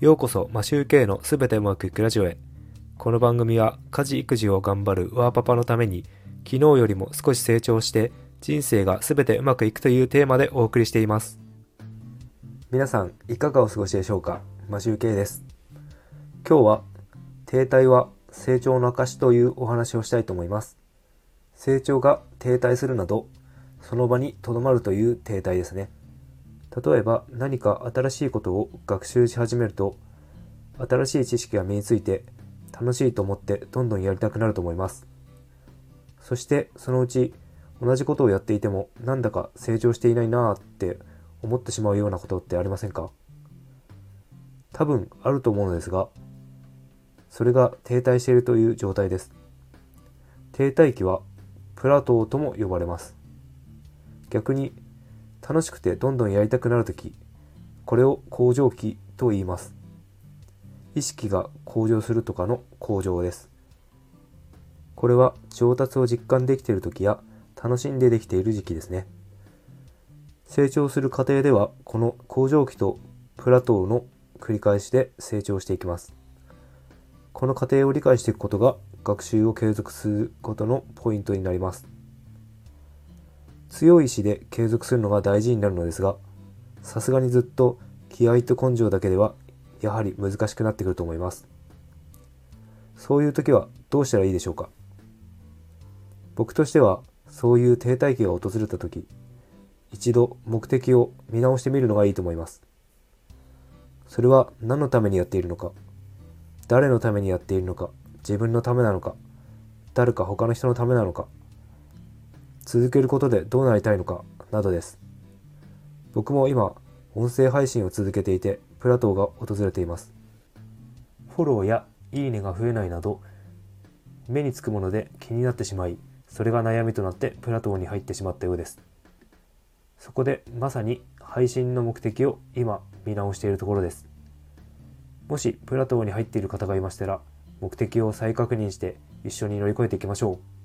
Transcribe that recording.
ようこそマシューケイのすべてうまくいくラジオへ。この番組は家事育児を頑張るワーパパのために昨日よりも少し成長して人生がすべてうまくいくというテーマでお送りしています。皆さんいかがお過ごしでしょうか？マシューケイです。今日は停滞は成長の証というお話をしたいと思います。成長が停滞するなどその場にとどまるという停滞ですね。例えば何か新しいことを学習し始めると新しい知識が身について楽しいと思ってどんどんやりたくなると思います。そしてそのうち同じことをやっていてもなんだか成長していないなーって思ってしまうようなことってありませんか？多分あると思うのですがそれが停滞しているという状態です。停滞期はプラトーとも呼ばれます。逆に楽しくてどんどんやりたくなるとき、これを向上期と言います。意識が向上するとかの向上です。これは上達を実感できているときや楽しんでできている時期ですね。成長する過程ではこの向上期とプラトーの繰り返しで成長していきます。この過程を理解していくことが学習を継続することのポイントになります。強い意志で継続するのが大事になるのですが、さすがにずっと気合と根性だけではやはり難しくなってくると思います。そういう時はどうしたらいいでしょうか？僕としてはそういう停滞期が訪れた時、一度目的を見直してみるのがいいと思います。それは何のためにやっているのか、誰のためにやっているのか、自分のためなのか、誰か他の人のためなのか、続けることでどうなりたいのかなどです。僕も今、音声配信を続けていて、プラトーが訪れています。フォローやいいねが増えないなど、目につくもので気になってしまい、それが悩みとなってプラトーに入ってしまったようです。そこでまさに配信の目的を今見直しているところです。もしプラトーに入っている方がいましたら、目的を再確認して一緒に乗り越えていきましょう。